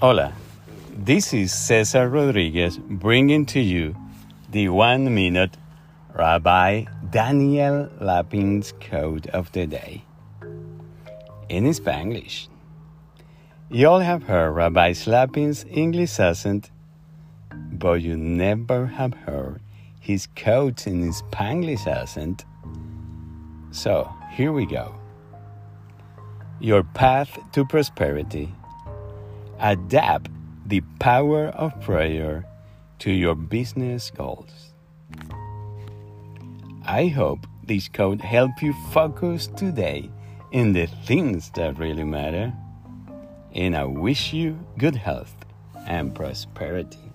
Hola, this is Cesar Rodriguez bringing to you the one minute Rabbi Daniel Lapin's quote of the day in Spanish. You all have heard Rabbi Lapin's English accent, but you never have heard his quote in Spanglish accent. So here we go. Your path to prosperity Adapt the power of prayer to your business goals. I hope this code help you focus today in the things that really matter. And I wish you good health and prosperity.